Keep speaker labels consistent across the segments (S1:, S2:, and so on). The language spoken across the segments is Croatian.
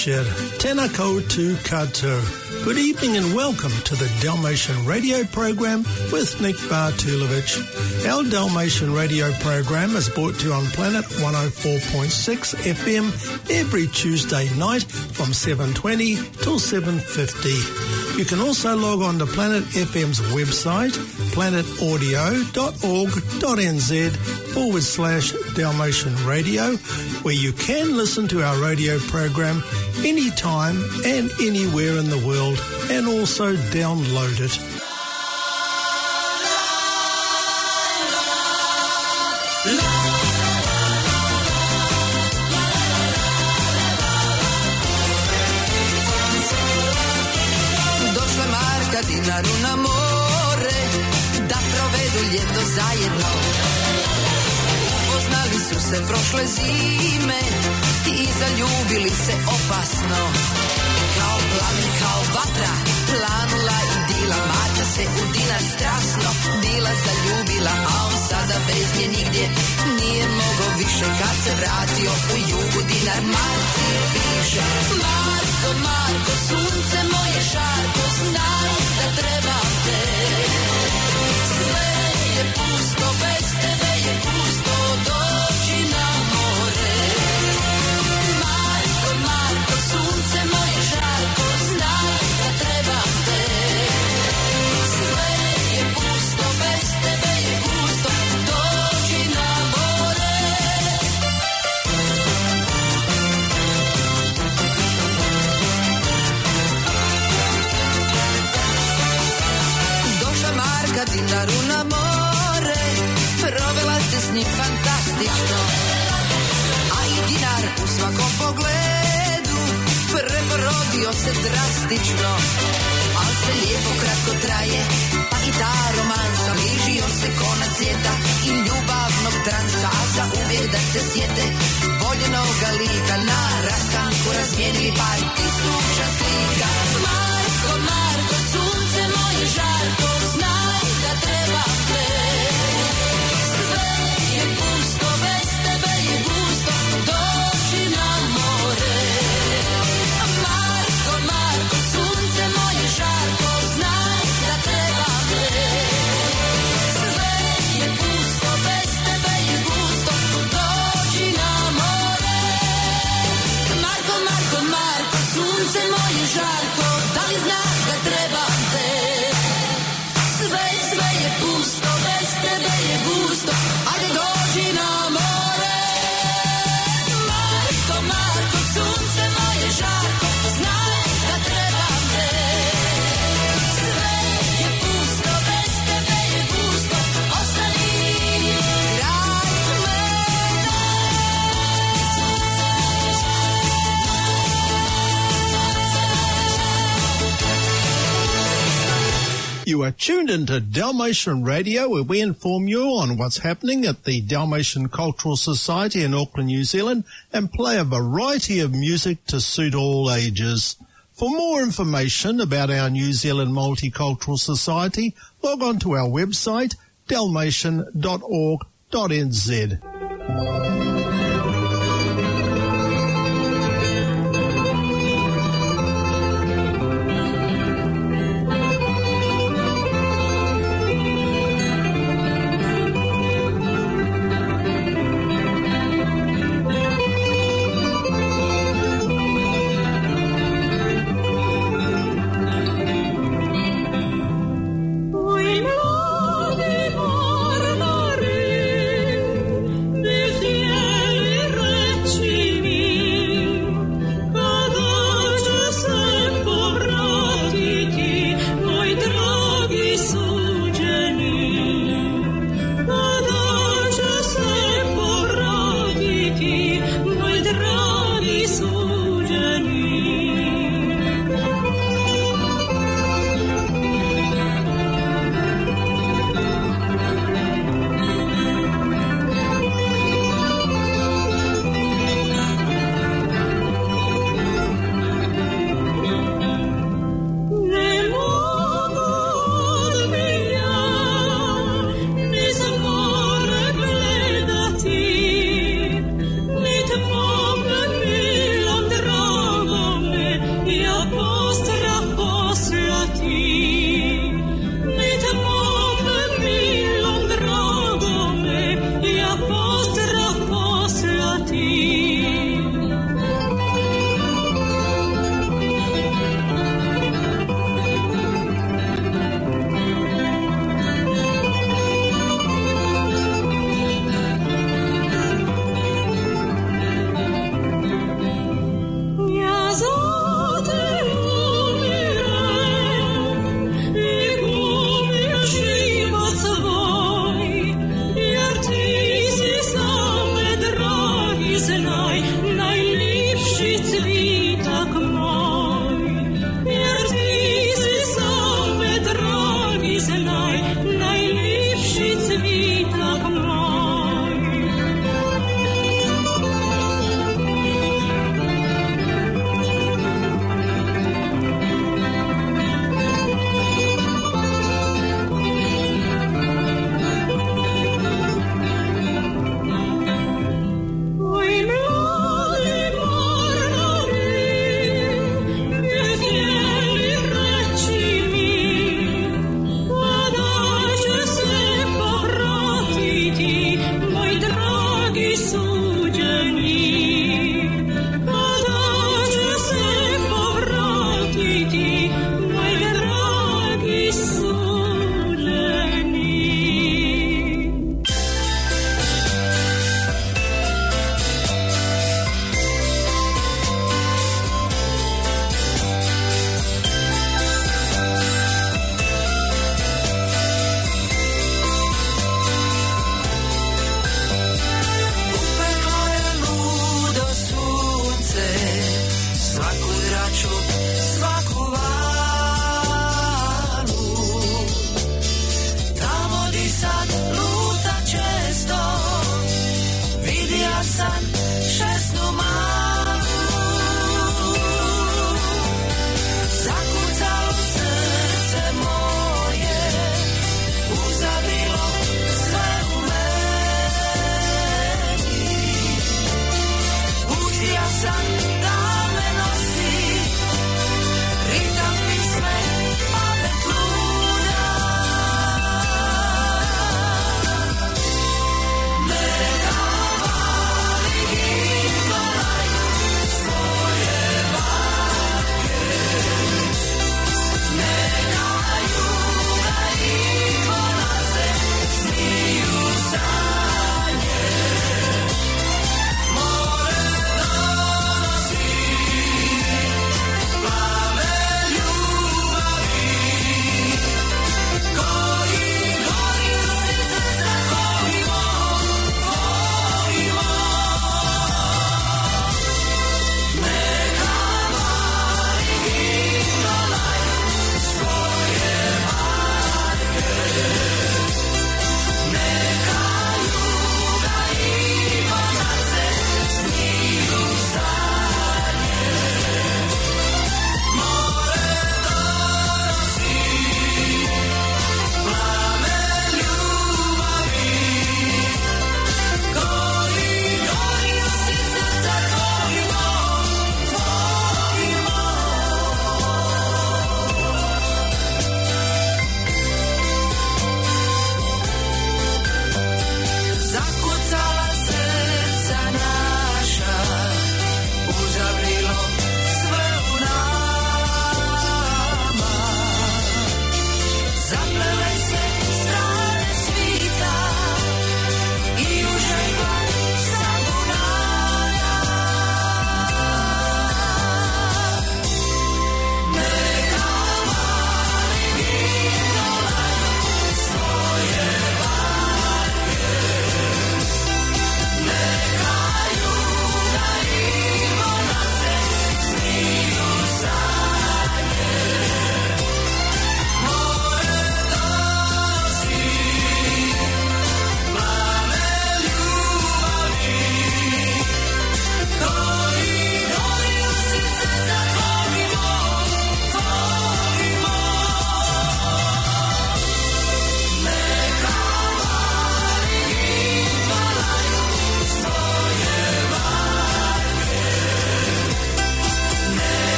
S1: Dobro večer, tena koutou. Good evening and welcome to the Dalmatian radio program with Nick Bartulovich. Our Dalmatian radio program is brought to you on Planet 104.6 FM every Tuesday night from 7.20 till 7.50. You can also log on to Planet FM's website, planetaudio.org.nz forward slash Dalmatian Radio, where you can listen to our radio program anytime and anywhere in the world and also download it.
S2: Došla Marka Dinaru na more Da provedu ljeto zajedno su se prošle zime I zaljubili se opasno. Kao plamen, kao vatra Planula i dila. Marka se u Dinar strasno Bila zaljubila, a on sada bez nje nigdje Nije mogo više. Kad se vratio u jugu Dinar Marci piše Marko, Marko, sunce moje žarko Znaj da trebam te fantastično A i Dinar u svakom pogledu Preporodio se drastično. Al se lijepo kratko traje Pa i ta romansa Bližio se konac svijeta I ljubavnog transa Za uvijek da se sjete Voljenoga lika Na rastanku razmijenili par tisuća slika. Marko, Marko, sunce moje žarko
S1: tuned into Dalmatian Radio, where we inform you on what's happening at the Dalmatian Cultural Society in Auckland, New Zealand, and play a variety of music to suit all ages. For more information about our New Zealand Multicultural Society, log on to our website, dalmatian.org.nz.
S3: casa, no more.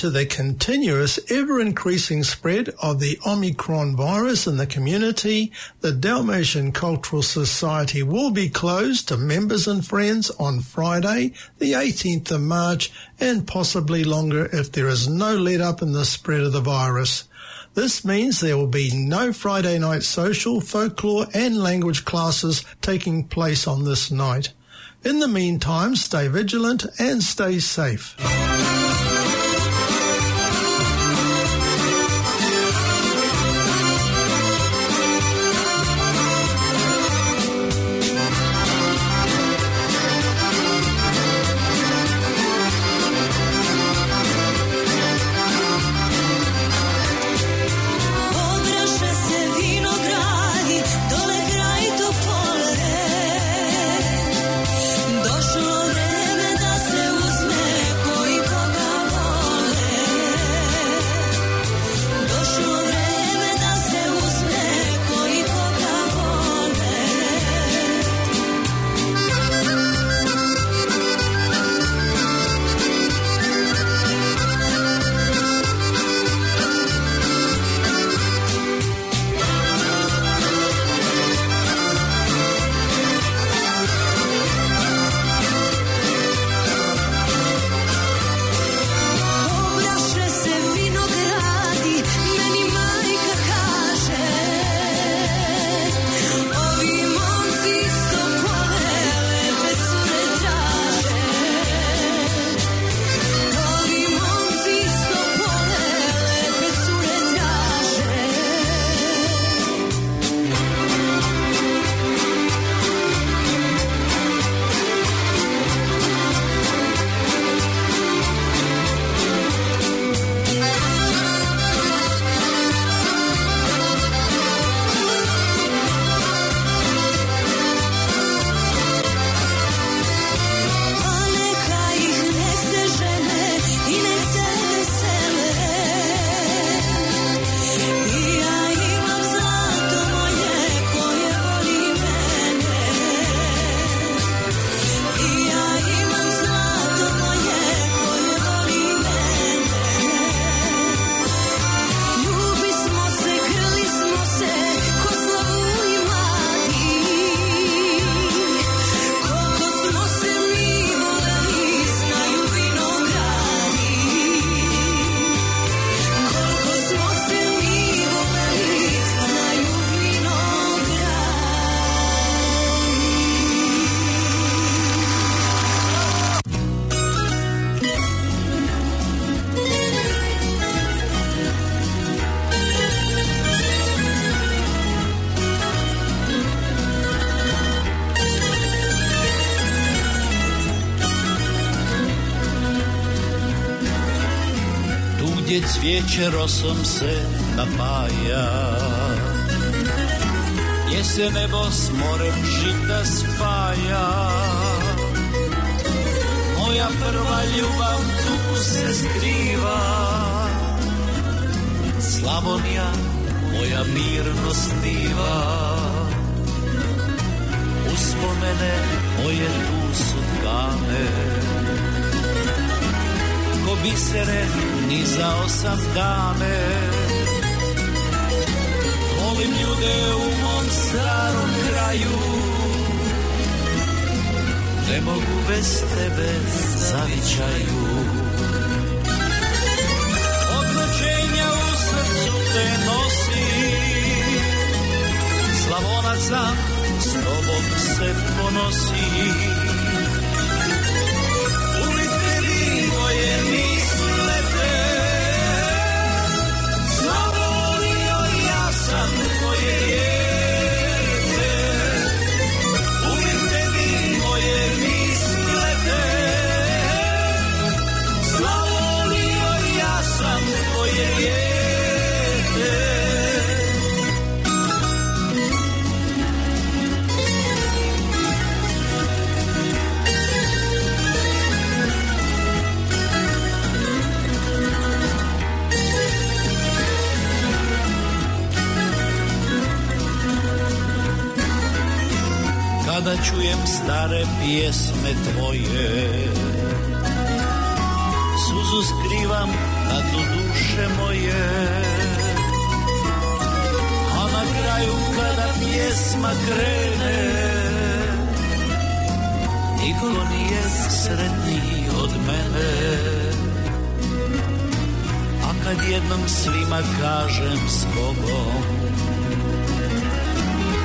S1: To the continuous, ever increasing spread of the Omicron virus in the community, the Dalmatian Cultural Society will be closed to members and friends on Friday, the 18th of March, and possibly longer if there is no let up in the spread of the virus. This means there will be no Friday night social, folklore, and language classes taking place on this night. In the meantime, stay vigilant and stay safe.
S4: Gdje cvijeće rosom se napaja. Gdje se nebo s morem žita spaja. Moja prva ljubav tu se skriva. Slavonija moja mirno stiva Uspomene moje tu su dane. Ko bisere nizao sam dane Volim ljude u mom starom kraju. Ne mogu bez tebe zavičaju. Odročenja u srcu te nosi. Slavonaca s tobom se ponosi. Ulice vi moje misli čujem stare pjesme tvoje. Suzu skrivam na dnu duše moje. A na kraju kada pjesma krene Niko nije sretniji od mene. A kad jednom svima kažem s Bogom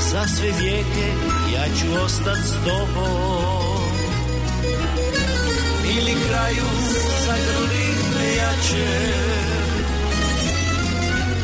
S4: za sve vijeke ja ću ostat s tobom. Ili kraju zagrli me jače.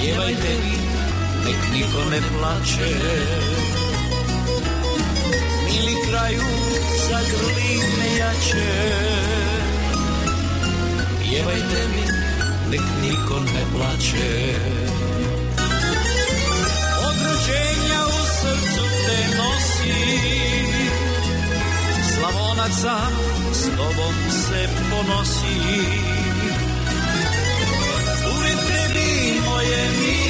S4: Pjevajte mi nek niko ne plače. Ili kraju zagrli me jače. Pjevajte mi nek niko ne plače rođenja u srcu te nosi. Slavonaca s tobom se ponosi. Uvijek tebi moje misli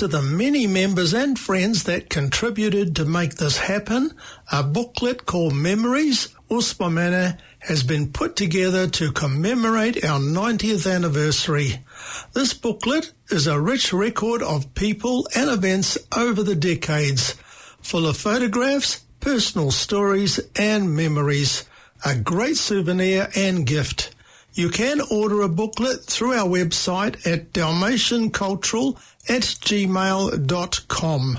S1: to the many members and friends that contributed to make this happen, a booklet called Memories Uspomene has been put together to commemorate our 90th anniversary. This booklet is a rich record of people and events over the decades, full of photographs, personal stories and memories. A great souvenir and gift. You can order a booklet through our website at dalmatiancultural at gmail.com.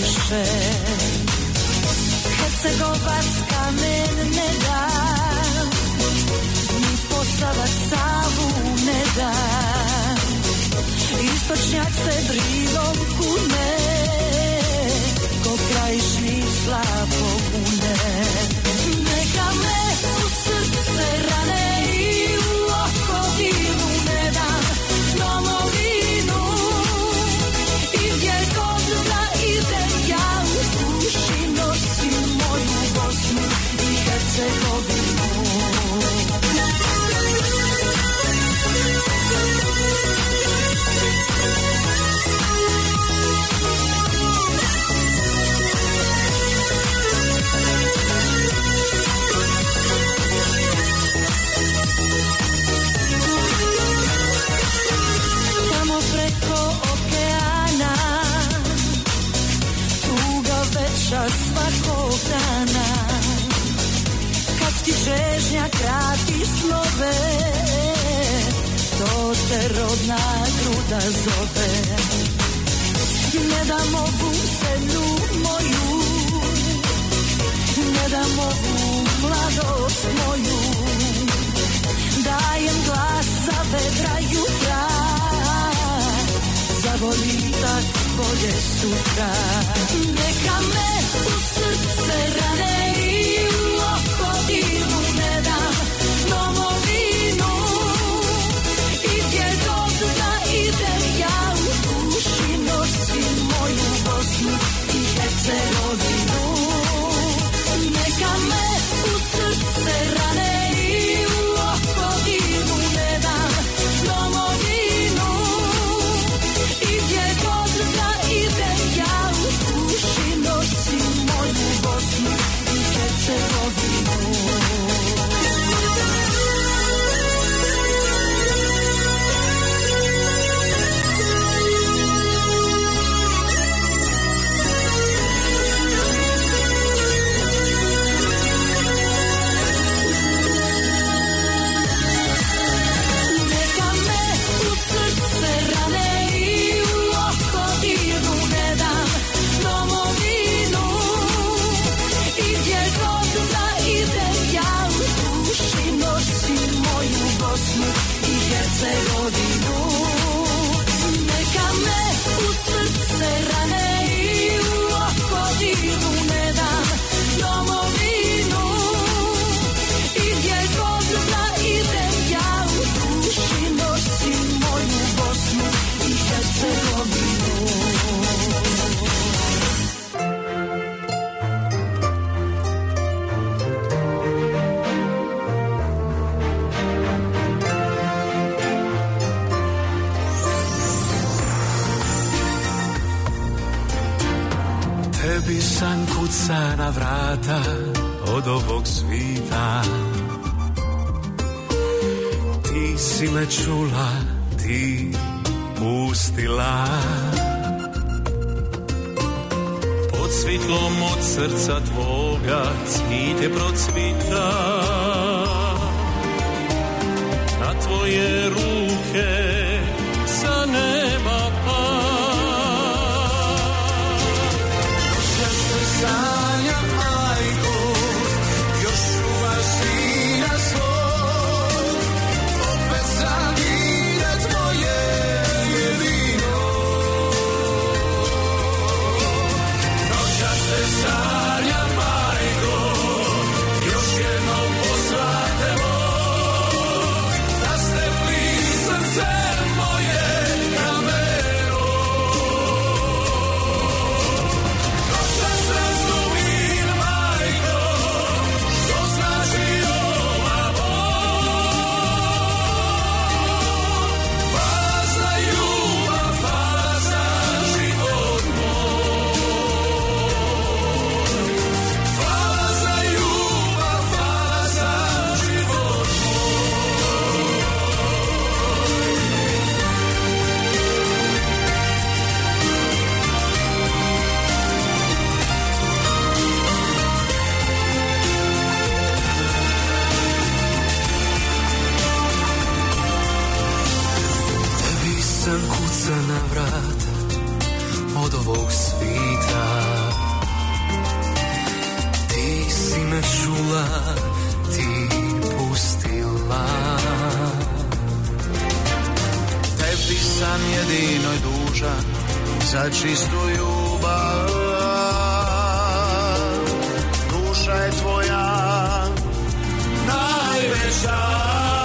S3: više Hercegovac kamen ne da ni posavac savu ne da Istočnjak se bridom kune, ko krajišnik slabo kune. Neka me u χρόνια κράτης νοβέ τότε родна груда зове Не да могу сену мою Не да могу младост мою Dajem glas za vedra jutra Za volitak bolje sutra Neka me u srce
S4: ukucana vrata od ovog svita. Ti si me čula, ti pustila Pod svitlom od srca tvoga cvite procvita. Na tvoje ruke Na vrata od ovog svita. Ti si me čula, ti pustila. Tebi sam jedinoj duža za čistu ljubav. Duša je tvoja najveća.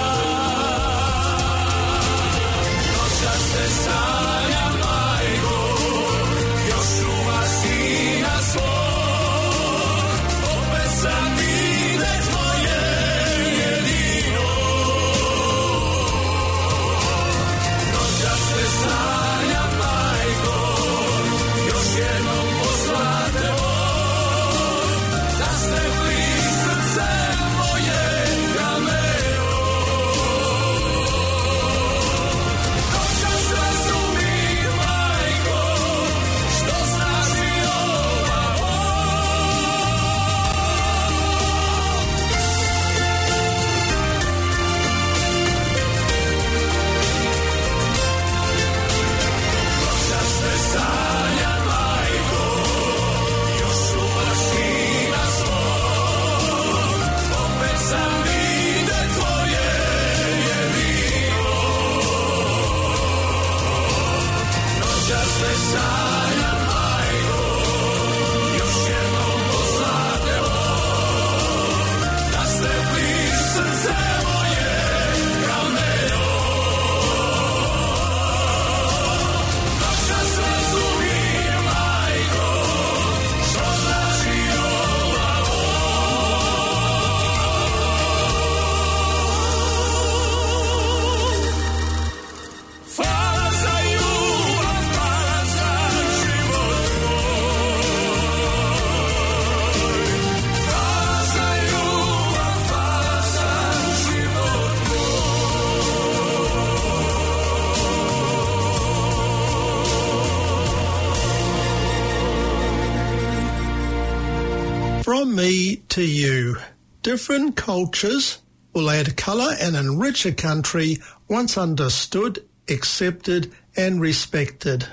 S3: different cultures will add colour and enrich a country once understood, accepted and respected.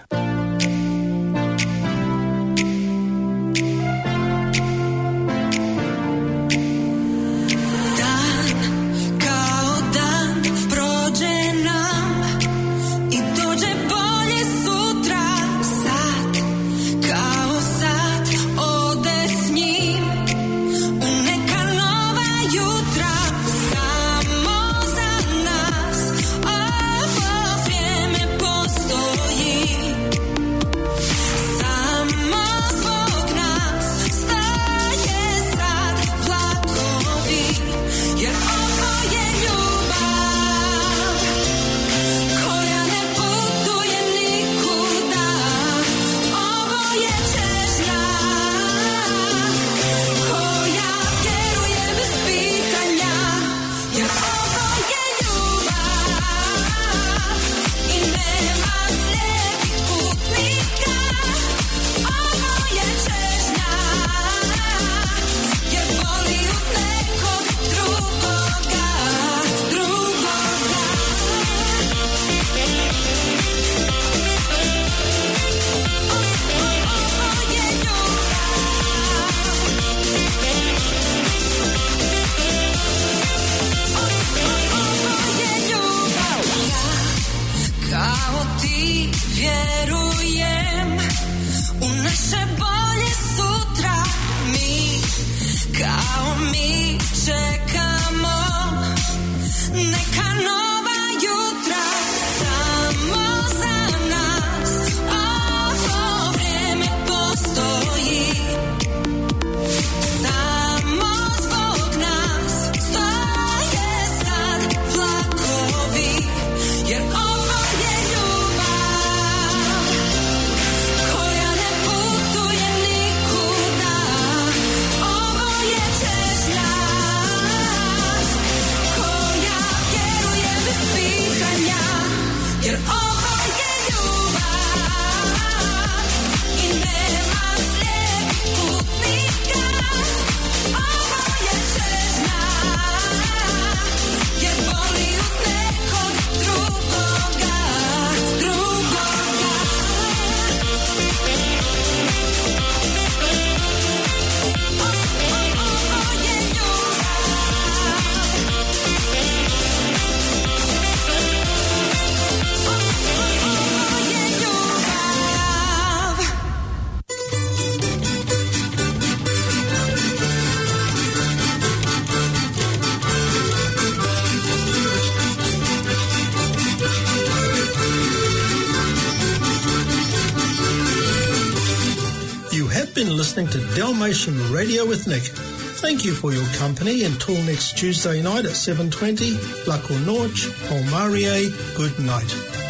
S3: You have been listening to Dalmatian Radio with Nick. Thank you for your company until next Tuesday night at 7.20. Lako Norch, Palmarie, good night.